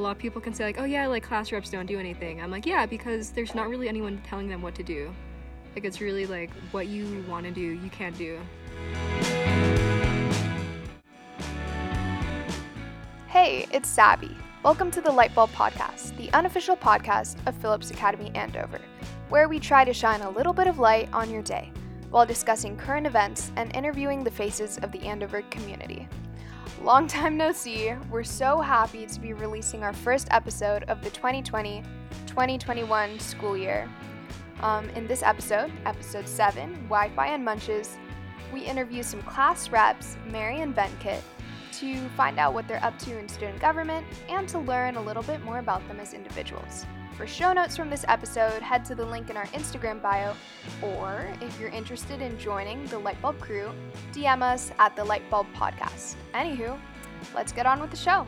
a lot of people can say like, oh yeah, like class reps don't do anything. I'm like, yeah, because there's not really anyone telling them what to do. Like it's really like what you want to do, you can't do. Hey, it's Savvy. Welcome to the Lightbulb Podcast, the unofficial podcast of Phillips Academy Andover, where we try to shine a little bit of light on your day while discussing current events and interviewing the faces of the Andover community. Long time no see, we're so happy to be releasing our first episode of the 2020 2021 school year. Um, in this episode, episode 7, Wi Fi and Munches, we interview some class reps, Mary and Ben Venkat, to find out what they're up to in student government and to learn a little bit more about them as individuals. For show notes from this episode, head to the link in our Instagram bio, or if you're interested in joining the Lightbulb crew, DM us at the Lightbulb Podcast. Anywho, let's get on with the show.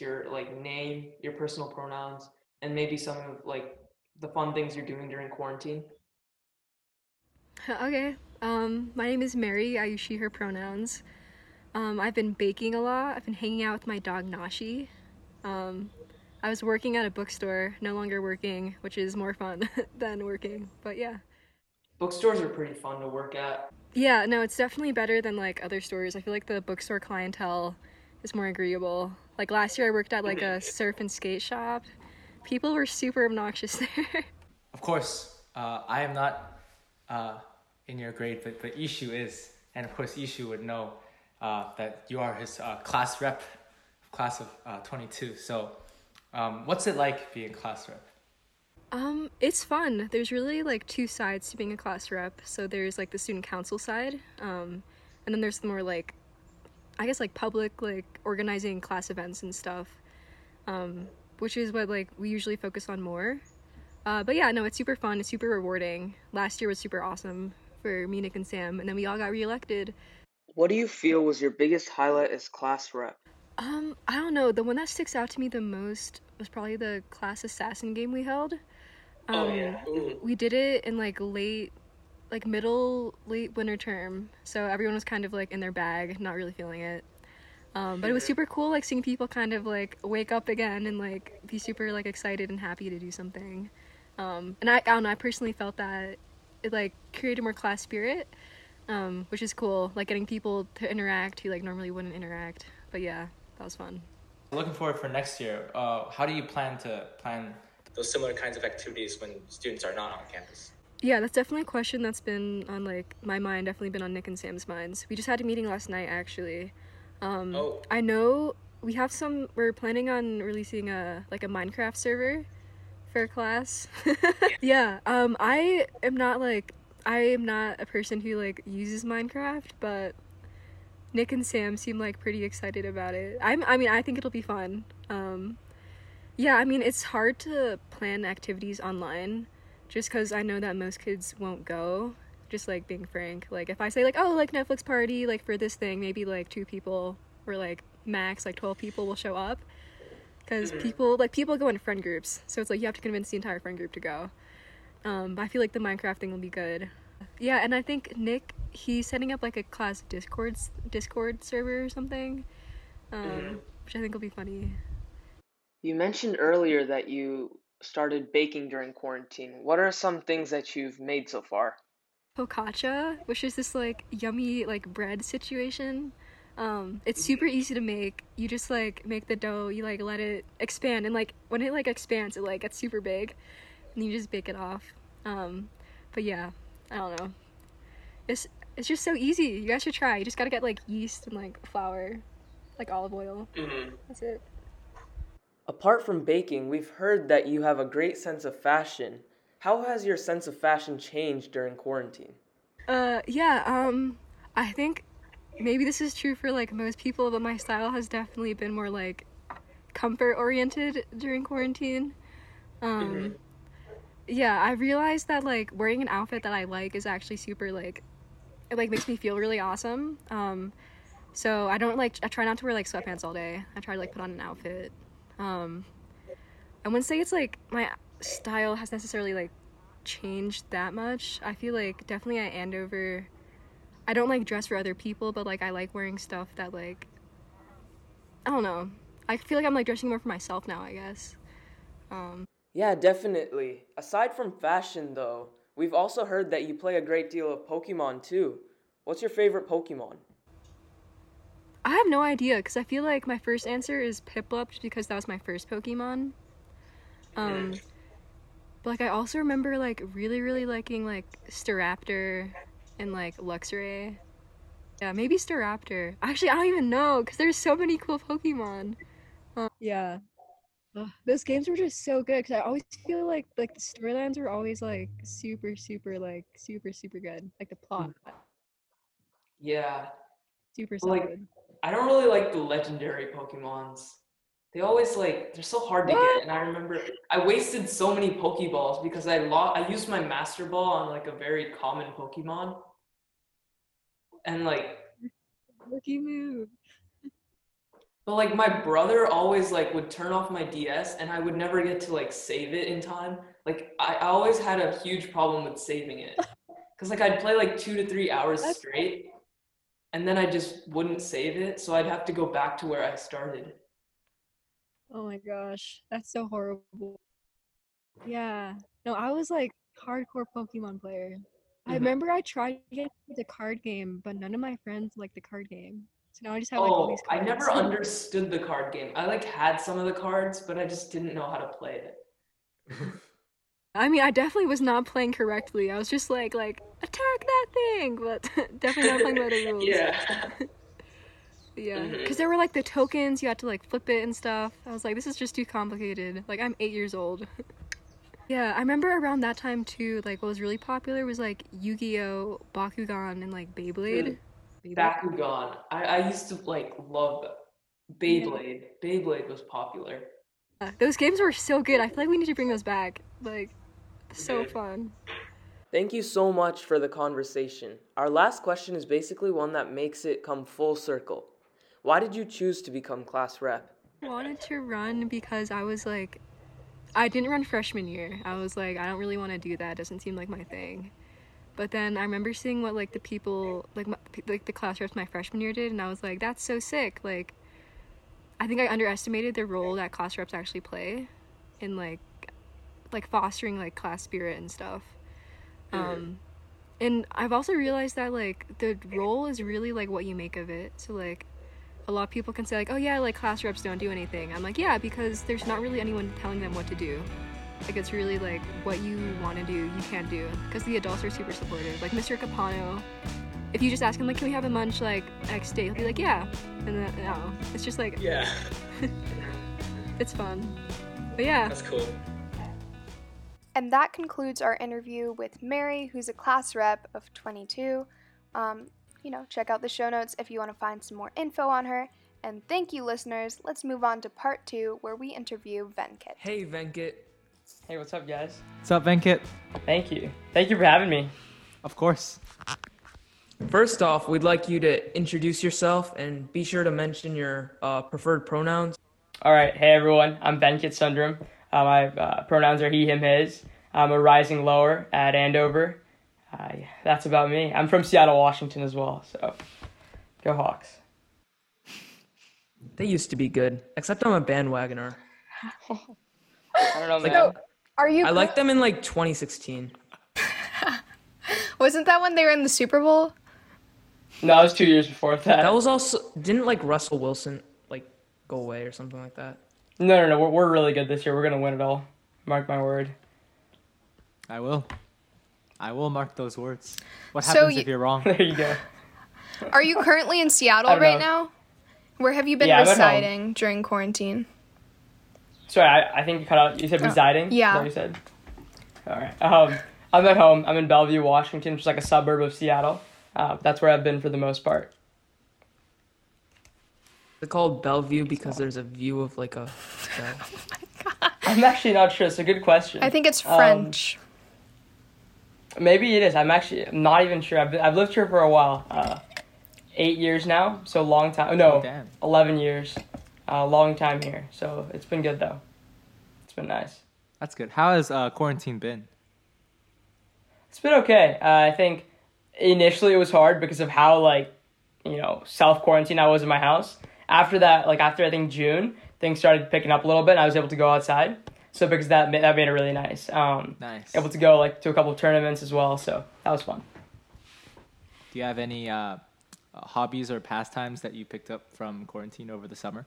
Your like name, your personal pronouns, and maybe some of like the fun things you're doing during quarantine. okay. Um, my name is Mary. I use she, her pronouns. Um, I've been baking a lot. I've been hanging out with my dog Nashi. Um, I was working at a bookstore, no longer working, which is more fun than working. But yeah. Bookstores are pretty fun to work at. Yeah, no, it's definitely better than like other stores. I feel like the bookstore clientele is more agreeable. Like last year, I worked at like a surf and skate shop. People were super obnoxious there. Of course, uh, I am not uh, in your grade, but, but Ishu is. And of course, Ishu would know uh, that you are his uh, class rep, class of uh, 22. So, um, what's it like being class rep? Um, it's fun. There's really like two sides to being a class rep. So there's like the student council side, um, and then there's the more like, I guess like public like organizing class events and stuff, um, which is what like we usually focus on more. Uh, but yeah, no, it's super fun. It's super rewarding. Last year was super awesome for me, Nick, and Sam, and then we all got reelected. What do you feel was your biggest highlight as class rep? Um, I don't know. The one that sticks out to me the most was probably the class assassin game we held. Um, Oh, yeah. We did it in like late, like middle, late winter term. So everyone was kind of like in their bag, not really feeling it. Um, but it was super cool, like seeing people kind of like wake up again and like be super like excited and happy to do something. Um, and I, I don't know, I personally felt that it like created more class spirit, um, which is cool. Like getting people to interact who like normally wouldn't interact. But yeah, that was fun. Looking forward for next year. Uh, how do you plan to plan those similar kinds of activities when students are not on campus? Yeah, that's definitely a question that's been on like my mind, definitely been on Nick and Sam's minds. We just had a meeting last night actually. Um Oh. I know we have some we're planning on releasing a like a Minecraft server for class. yeah. Um I am not like I am not a person who like uses Minecraft, but Nick and Sam seem like pretty excited about it. I'm I mean, I think it'll be fun. Um yeah, I mean, it's hard to plan activities online just because I know that most kids won't go. Just like being frank. Like, if I say, like, oh, like Netflix party, like for this thing, maybe like two people or like max, like 12 people will show up. Because people, like, people go in friend groups. So it's like you have to convince the entire friend group to go. Um, but I feel like the Minecraft thing will be good. Yeah, and I think Nick, he's setting up like a class Discord, Discord server or something, um, which I think will be funny. You mentioned earlier that you started baking during quarantine. What are some things that you've made so far? focaccia, which is this like yummy like bread situation. Um, it's super easy to make. You just like make the dough, you like let it expand, and like when it like expands, it like gets super big, and you just bake it off. Um, but yeah, I don't know. It's it's just so easy. You guys should try. You just gotta get like yeast and like flour, like olive oil. That's it. Apart from baking, we've heard that you have a great sense of fashion. How has your sense of fashion changed during quarantine? Uh, yeah, um, I think maybe this is true for like most people, but my style has definitely been more like comfort oriented during quarantine. Um, yeah, I realized that like wearing an outfit that I like is actually super like, it like makes me feel really awesome. Um, so I don't like, I try not to wear like sweatpants all day. I try to like put on an outfit. Um, I wouldn't say it's like my style has necessarily like changed that much. I feel like definitely at Andover, I don't like dress for other people, but like I like wearing stuff that like I don't know. I feel like I'm like dressing more for myself now. I guess. Um, Yeah, definitely. Aside from fashion, though, we've also heard that you play a great deal of Pokemon too. What's your favorite Pokemon? I have no idea because I feel like my first answer is Piplup just because that was my first Pokemon. Um, but like I also remember like really really liking like Staraptor and like Luxray. Yeah, maybe Staraptor. Actually, I don't even know because there's so many cool Pokemon. Uh, yeah. Ugh, those games were just so good because I always feel like like the storylines were always like super super like super super good. Like the plot, Yeah. super Well, like, solid. I don't really like the legendary Pokemons. They always like they're so hard to get, and I remember I wasted so many Pokeballs because I lost. I used my Master Ball on like a very common Pokemon, and like, Rookie move. but like my brother always like would turn off my DS, and I would never get to like save it in time. Like I, I always had a huge problem with saving it, because like I'd play like two to three hours straight, and then I just wouldn't save it, so I'd have to go back to where I started. Oh my gosh, that's so horrible. Yeah. No, I was like hardcore Pokemon player. I Mhm. remember I tried to get the card game, but none of my friends liked the card game. So now I just have like all Oh, these I never understood the card game. I like had some of the cards, but I just didn't know how to play it. I mean, I definitely was not playing correctly. I was just like like attack that thing, but definitely not playing by the rules. Yeah. Yeah, mm-hmm. because there were like the tokens, you had to like flip it and stuff. I was like, this is just too complicated. Like, I'm eight years old. yeah, I remember around that time too, like, what was really popular was like Yu Gi Oh!, Bakugan, and like Beyblade. Beyblade? Bakugan. I, I used to like love Beyblade. Beyblade was popular. Yeah, those games were so good. I feel like we need to bring those back. Like, so fun. Thank you so much for the conversation. Our last question is basically one that makes it come full circle. Why did you choose to become class rep? I wanted to run because I was like, I didn't run freshman year. I was like, I don't really want to do that. It doesn't seem like my thing. But then I remember seeing what like the people like my, like the class reps my freshman year did, and I was like, that's so sick. Like, I think I underestimated the role that class reps actually play in like like fostering like class spirit and stuff. Um, and I've also realized that like the role is really like what you make of it. So like a lot of people can say like, oh yeah, like class reps don't do anything. I'm like, yeah, because there's not really anyone telling them what to do. Like it's really like what you want to do, you can do. Because the adults are super supportive. Like Mr. Capano, if you just ask him like, can we have a munch like next day? He'll be like, yeah. And then no, it's just like Yeah, it's fun. But yeah, that's cool. And that concludes our interview with Mary, who's a class rep of 22. Um, you know, check out the show notes if you want to find some more info on her. And thank you, listeners. Let's move on to part two, where we interview Venkat. Hey Venkat. Hey, what's up, guys? What's up, Venkat? Thank you. Thank you for having me. Of course. First off, we'd like you to introduce yourself and be sure to mention your uh, preferred pronouns. All right. Hey, everyone. I'm Venkat Sundaram. Uh, my uh, pronouns are he, him, his. I'm a rising lower at Andover. Uh, yeah, that's about me. I'm from Seattle, Washington as well. So, go Hawks. They used to be good, except I'm a bandwagoner. I don't know, man. So, are you? I liked them in like 2016. Wasn't that when they were in the Super Bowl? no, it was two years before that. That was also didn't like Russell Wilson like go away or something like that. No, no, no. We're, we're really good this year. We're gonna win it all. Mark my word. I will. I will mark those words. What So happens you- if you're wrong? There you go. Are you currently in Seattle I don't right know. now? Where have you been Yeah, I'm at home. residing during quarantine? Sorry, I, I think you cut out. You said Oh, residing. Is yeah. that what you said. All right. Um, I'm at home. I'm in Bellevue, Washington, which is like a suburb of Seattle. Uh, that's where I've been for the most part. They're called Bellevue because there's a view of like a. I'm actually not sure. It's a good question. I think it's Um, French. Maybe it is. I'm actually not even sure. I've, been, I've lived here for a while. Uh, eight years now, so long time. No, Oh, damn. 11 years. Uh, long time here. So it's been good though. It's been nice. That's good. How has uh, quarantine been? It's been okay. Uh, I think initially it was hard because of how like you know self quarantine I was in my house. After that, like after I think June, things started picking up a little bit, and I was able to go outside. So because that that made it really nice. Um, Nice. Able to go like to a couple of tournaments as well, so that was fun. Do you have any uh, hobbies or pastimes that you picked up from quarantine over the summer?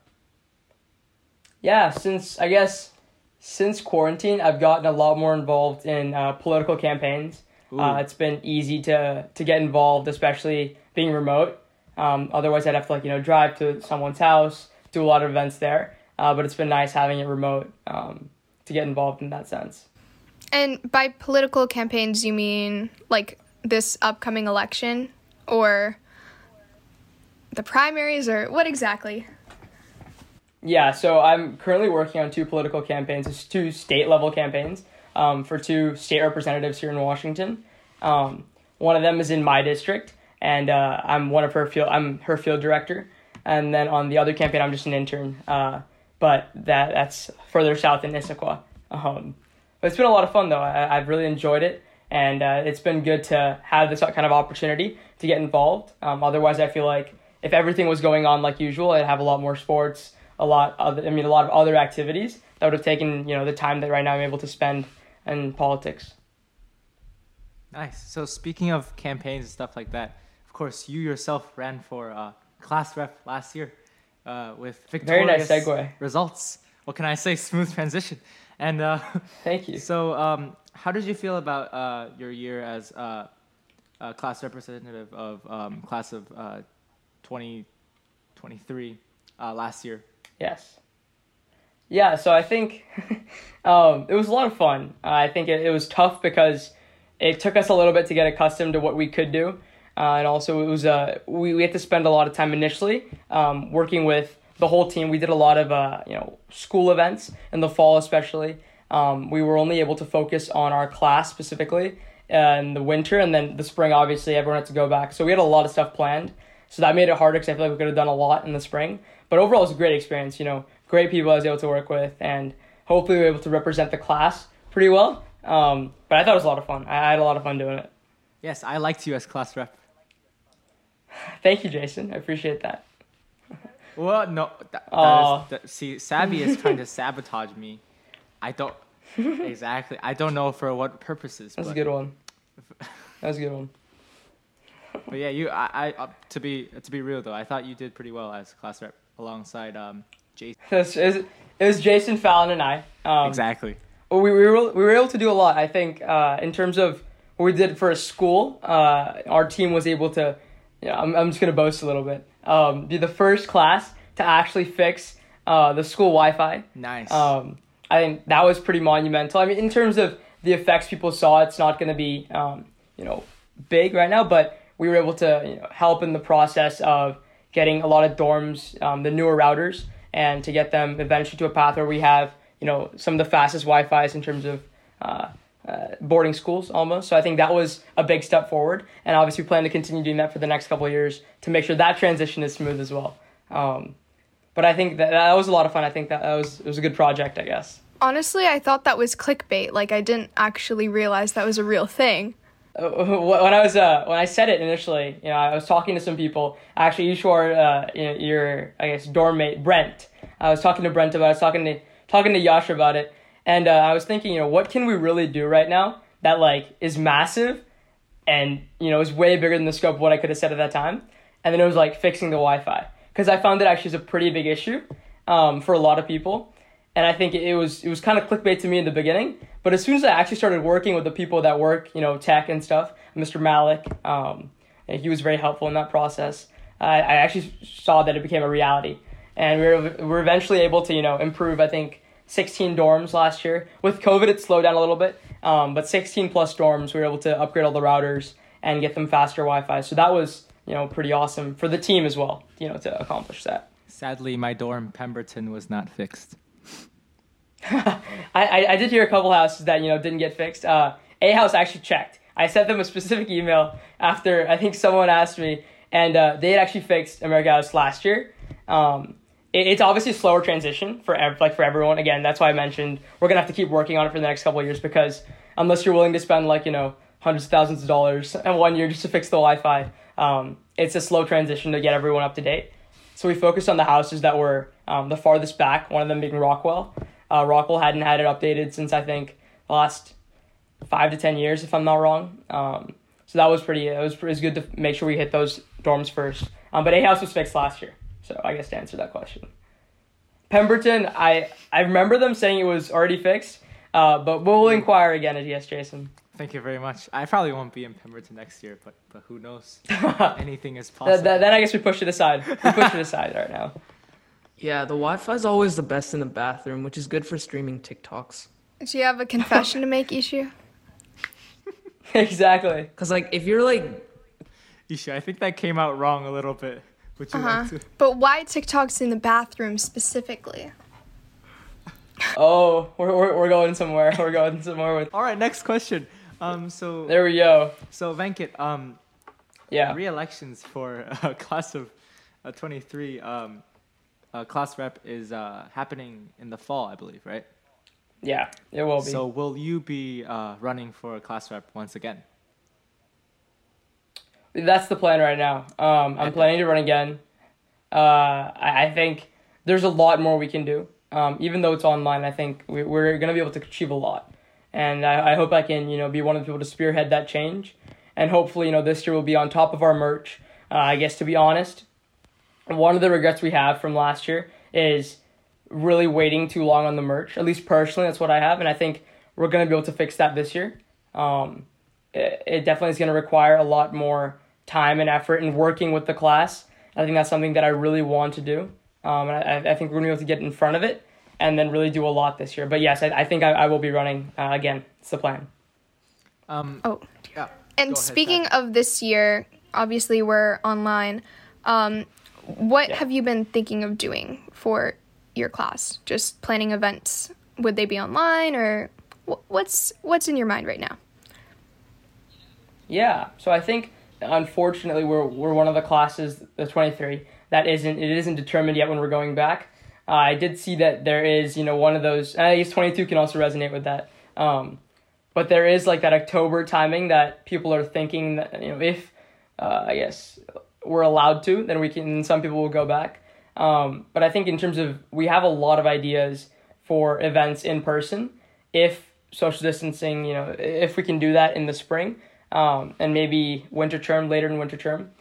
Yeah, since I guess since quarantine, I've gotten a lot more involved in uh, political campaigns. Uh, it's been easy to to get involved, especially being remote. Um, otherwise, I'd have to like you know drive to someone's house, do a lot of events there. Uh, but it's been nice having it remote um, to get involved in that sense. And by political campaigns, you mean like this upcoming election or the primaries or what exactly? Yeah, so I'm currently working on two political campaigns. It's two state level campaigns um, for two state representatives here in Washington. Um, one of them is in my district, and uh, I'm one of her field. I'm her field director, and then on the other campaign, I'm just an intern. Uh, but that that's further south in Issaquah. Um, but it's been a lot of fun though. I, I've really enjoyed it, and uh, it's been good to have this kind of opportunity to get involved. Um, otherwise, I feel like if everything was going on like usual, I'd have a lot more sports, a lot other. I mean, a lot of other activities that would have taken you know the time that right now I'm able to spend in politics. Nice. So speaking of campaigns and stuff like that, of course, you yourself ran for uh, class rep last year uh, with Very victorious nice segue. results. What can I say? Smooth transition. And uh, Thank you. so, um, how did you feel about uh, your year as uh, a class representative of um, class of uh, 2023 uh, last year? Yes. Yeah, so I think um, it was a lot of fun. I think it, it was tough because it took us a little bit to get accustomed to what we could do. Uh, and also, it was uh, we, we had to spend a lot of time initially um, working with the whole team. We did a lot of uh, you know school events in the fall, especially. Um, we were only able to focus on our class specifically uh, in the winter, and then the spring. Obviously, everyone had to go back, so we had a lot of stuff planned. So that made it harder because I feel like we could have done a lot in the spring. But overall, it was a great experience. You know, great people I was able to work with, and hopefully, we were able to represent the class pretty well. Um, but I thought it was a lot of fun. I I had a lot of fun doing it. Yes, I liked you as class rep. Thank you, Jason. I appreciate that. Well, no. That, is, that, see, Sabby is trying to sabotage me. I don't exactly. I don't know for what purposes. That's a good one. That's a good one. But yeah, you. I. I uh, to be to be real though, I thought you did pretty well as class rep alongside um Jason. It was, it was- Jason Fallon and I. Um, exactly. Well, we, we, were, we were able to do a lot. I think uh, in terms of what we did for a school, uh, our team was able to, know, I'm, I'm just going to boast a little bit, um, be the first class to actually fix uh, the school Wi Fi. Nice. Um, I think that was pretty monumental. I mean, in terms of the effects people saw, it's not going to be, um, you know, big right now, but we were able to you know, help in the process of getting a lot of dorms, um, the newer routers, and to get them eventually to a path where we have, you know, some of the fastest Wi-Fi's in terms of uh, uh, boarding schools almost. So I think that was a big step forward, and obviously we plan to continue doing that for the next couple of years to make sure that transition is smooth as well. Um, but I think that that was a lot of fun. I think that, that was it was a good project, I guess. Honestly, I thought that was clickbait. Like I didn't actually realize that was a real thing. Uh, when I was uh, when I said it initially, you know, I was talking to some people. Actually, you sure uh, you know, your I guess dorm mate Brent. I was talking to Brent about. it. I was talking to talking to Yash about it, and uh, I was thinking, you know, what can we really do right now that like is massive, and you know, is way bigger than the scope of what I could have said at that time. And then it was like fixing the Wi-Fi because I found it actually is a pretty big issue um, for a lot of people and I think it was it was kind of clickbait to me in the beginning. But as soon as I actually started working with the people that work, you know, tech and stuff, Mr. Malik, um, he was very helpful in that process. I I actually saw that it became a reality, and we were we were eventually able to you know improve. I think 16 dorms last year. With COVID, it slowed down a little bit, um, but 16 plus dorms, we were able to upgrade all the routers and get them faster Wi-Fi. So that was you know pretty awesome for the team as well, you know, to accomplish that. Sadly, my dorm Pemberton was not fixed. I, I, I did hear a couple houses that you know didn't get fixed. Uh, a house actually checked. I sent them a specific email after I think someone asked me, and uh, they had actually fixed America House last year. Um, it, it's obviously a slower transition for ev- like for everyone. Again, that's why I mentioned we're gonna have to keep working on it for the next couple of years because unless you're willing to spend like you know hundreds of thousands of dollars in one year just to fix the Wi-Fi, um, it's a slow transition to get everyone up to date. So we focused on the houses that were um, the farthest back. One of them being Rockwell. Uh, Rockwell hadn't had it updated since I think the last five to ten years, if I'm not wrong. Um, so that was pretty. It was, it was good to make sure we hit those dorms first. Um, but A house was fixed last year, so I guess to answer that question. Pemberton, I I remember them saying it was already fixed, uh, but we'll inquire again at yes, Jason. Thank you very much. I probably won't be in Pemberton next year, but but who knows? Anything is possible. th- then I guess we push it aside. We push it aside right now. Yeah, the Wi-Fi is always the best in the bathroom, which is good for streaming TikToks. Do you have a confession to make, Ishu? exactly. Cause like if you're like Isha, I think that came out wrong a little bit. Would you like to? But why TikToks in the bathroom specifically? Oh, we're, we're, we're going somewhere. We're going somewhere with. All right, next question. Um, so There we go. so Venkat, um, Yeah. re-elections for uh, class of uh, 23 um, uh, class rep is uh, happening in the fall, I believe, right? Yeah, it will be. So will you be uh, running for class rep once again? That's the plan right now. Um, I'm planning to run again. Uh, I, I think there's a lot more we can do. Um, even though it's online, I think we, we're going to be able to achieve a lot. And I, I hope I can, you know, be one of the people to spearhead that change. And hopefully, you know, this year we'll be on top of our merch. Uh, I guess to be honest, one of the regrets we have from last year is really waiting too long on the merch. At least personally, that's what I have, and I think we're gonna be able to fix that this year. Um, it, it definitely is gonna require a lot more time and effort and working with the class. I think that's something that I really want to do, um, and I, I think we're gonna be able to get in front of it and then really do a lot this year. But yes, I, I think I, I will be running uh, again. It's the plan. Um, Oh, yeah. and Go ahead, speaking Zach. of this year, obviously we're online. Um, what Yeah. have you been thinking of doing for your class? Just planning events? Would they be online or what's what's in your mind right now? Yeah. So I think unfortunately we're we're one of the classes, the twenty three, that isn't it isn't determined yet when we're going back. Uh, I did see that there is you know one of those. I guess twenty two can also resonate with that. Um, but there is like that October timing that people are thinking that you know if uh, I guess we're allowed to, then we can. Some people will go back. Um, but I think in terms of we have a lot of ideas for events in person. If social distancing, you know, if we can do that in the spring, um, and maybe winter term later in winter term.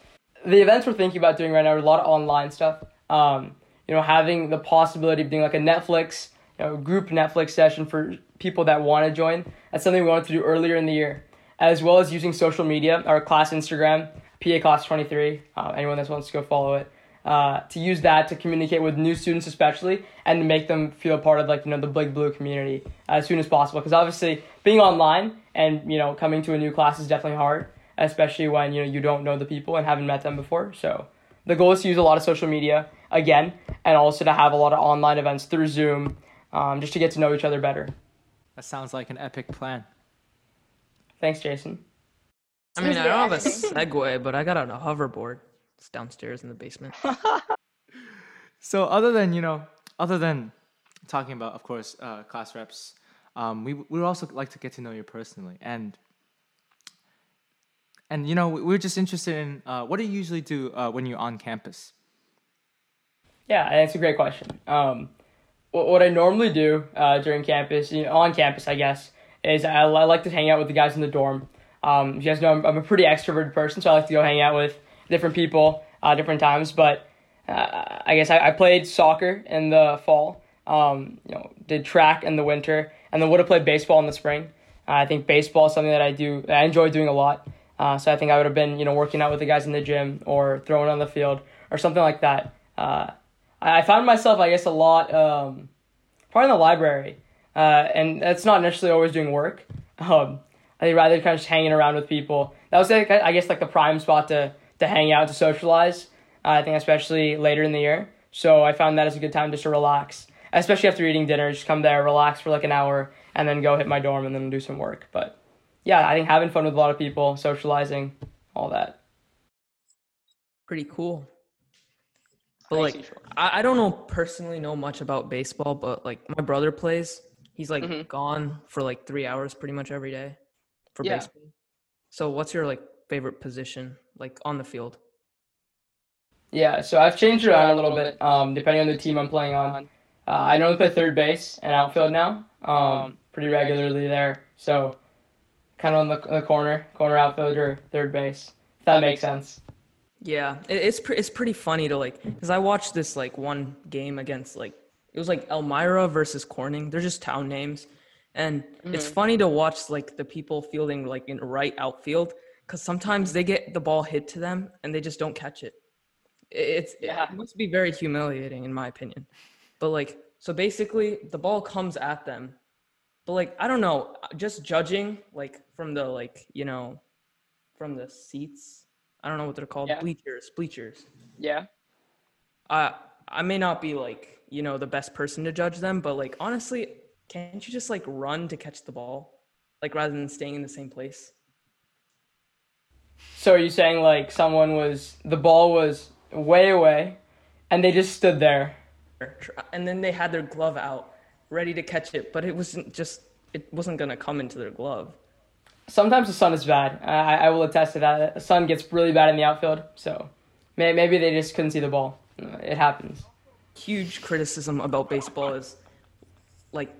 The events we're thinking about doing right now are a lot of online stuff. Um, you know, having the possibility of doing like a Netflix, you know, group Netflix session for people that want to join. That's something we wanted to do earlier in the year, as well as using social media, our class Instagram, PA Class 23. Uh, anyone that wants to go follow it. Uh, to use that to communicate with new students especially and to make them feel part of like you know the big blue community as soon as possible because obviously being online and you know coming to a new class is definitely hard especially when you know you don't know the people and haven't met them before so the goal is to use a lot of social media again and also to have a lot of online events through zoom um, just to get to know each other better That sounds like an epic plan. thanks jason I mean, I don't have a good. Segway, but I got on a hoverboard. It's downstairs in the basement. So other than you know, other than talking about, of course, uh, class reps, um, we we would also like to get to know you personally, and and you know, we- we're just interested in uh, what do you usually do uh, when you're on campus? Yeah, that's a great question. Um, what, what I normally do uh, during campus, you know, on campus, I guess, is I, I like to hang out with the guys in the dorm. Um, you guys know I'm, I'm a pretty extroverted person, so I like to go hang out with different people, uh, different times. But uh, I guess I, I played soccer in the fall. Um, you know, did track in the winter, and then would have played baseball in the spring. Uh, I think baseball is something that I do. I enjoy doing a lot. Uh, so I think I would have been, you know, working out with the guys in the gym or throwing on the field or something like that. Uh, I I found myself, I guess, a lot um, probably in the library, uh, and that's not necessarily always doing work. Um, I'd rather kind of just hanging around with people. That was, like, I guess, like the prime spot to to hang out to socialize. Uh, I think especially later in the year. So I found that as a good time just to relax, especially after eating dinner. Just come there, relax for like an hour, and then go hit my dorm and then do some work. But yeah, I think having fun with a lot of people, socializing, all that. Pretty cool. But like. I, I don't know personally know much about baseball, but like my brother plays. He's like Mhm. gone for like three hours pretty much every day for Yeah. baseball. So what's your like favorite position like on the field? Yeah, so I've changed around a little bit, um, depending on the team I'm playing on. Uh, I normally play third base and outfield now, um, pretty regularly there. So, kind of on the, the corner, corner outfielder, third base. If that makes sense. Yeah, it's pre- it's pretty funny to like because I watched this like one game against like it was like Elmira versus Corning. They're just town names, and it's funny to watch like the people fielding like in right outfield because sometimes they get the ball hit to them and they just don't catch it. It- It's Yeah. it must be very humiliating in my opinion. But like so basically the ball comes at them, but like I don't know, just judging like from the like you know from the seats. I don't know what they're called. Yeah. Bleachers, bleachers. Yeah. I I may not be like, you know, the best person to judge them, but like honestly, can't you just like run to catch the ball? Like rather than staying in the same place? So are you saying like someone was the ball was way away, and they just stood there? And then they had their glove out, ready to catch it, but it wasn't just it wasn't gonna come into their glove. Sometimes the sun is bad. I, I will attest to that. The sun gets really bad in the outfield, so may, maybe they just couldn't see the ball. It happens. Huge criticism about baseball is like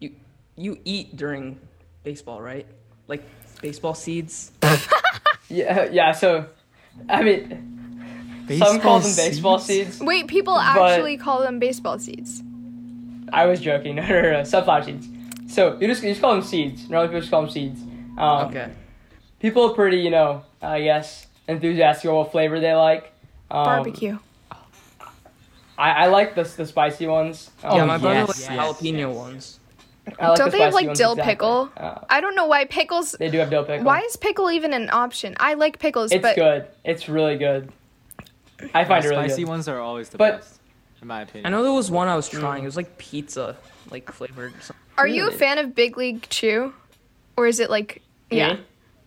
you you eat during baseball, right? Like baseball seeds. Yeah, yeah. So, I mean, some call them baseball seeds. Wait, people actually call them baseball seeds. I was joking. No, no, no, no. Sunflower seeds. So you just you just call them seeds. Normally people just call them seeds. Um, Okay. People are pretty, you know, I guess, enthusiastic about what flavor they like. Um, Barbecue. I, I like the the spicy ones. Um, yeah, my brother yes, likes yes, jalapeno yes. ones. I like Don't the they have like dill exactly. pickle? Uh, I don't know why pickles. they do have dill pickle. Why is pickle even an option? I like pickles, It's but good. It's really good. I The find it really spicy good. ones are always the But- best, in my opinion. I know there was one I was trying. It was like pizza, like flavored. or something. are you a fan of Big League Chew, or is it like yeah, Me?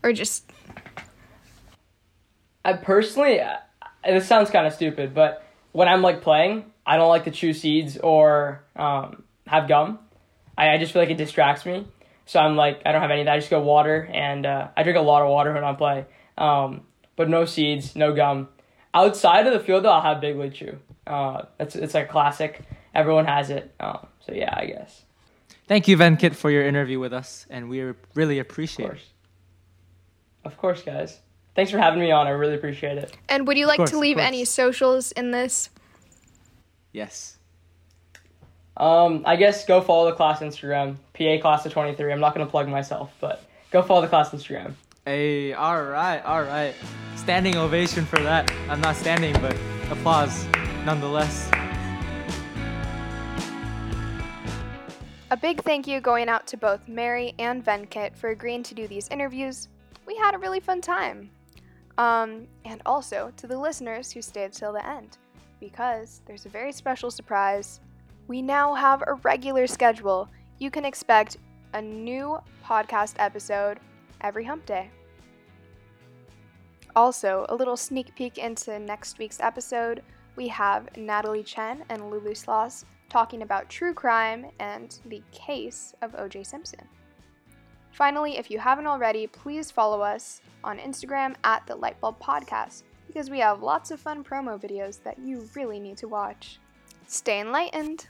or just I personally, uh, this sounds kind of stupid, but when I'm like playing, I don't like to chew seeds or um, have gum. I, I just feel like it distracts me. So I'm like, I don't have any of that. I just go water, and uh, I drink a lot of water when I play. Um, but no seeds, no gum. Outside of the field, though, I'll have Big League Chew. Uh, it's it's a classic. Everyone has it. Um, so yeah, I guess. Thank you, Venkat, for your interview with us, and we really appreciate it. Of course. Of course, guys. Thanks for having me on. I really appreciate it. and would you like course, to leave any socials in this? Yes. Um, I guess go follow the class Instagram, PA class of 23. I'm not going to plug myself, but go follow the class Instagram. Hey, all right, all right. Standing ovation for that. I'm not standing, but applause nonetheless. A big thank you going out to both Mary and Venkat for agreeing to do these interviews. We had a really fun time. Um, and also to the listeners who stayed till the end, because there's a very special surprise. We now have a regular schedule. You can expect a new podcast episode every hump day. Also, a little sneak peek into next week's episode. We have Natalie Chen and Lulu Sloss talking about true crime and the case of O.J. Simpson. Finally, if you haven't already, please follow us on Instagram at the Lightbulb Podcast because we have lots of fun promo videos that you really need to watch. Stay enlightened!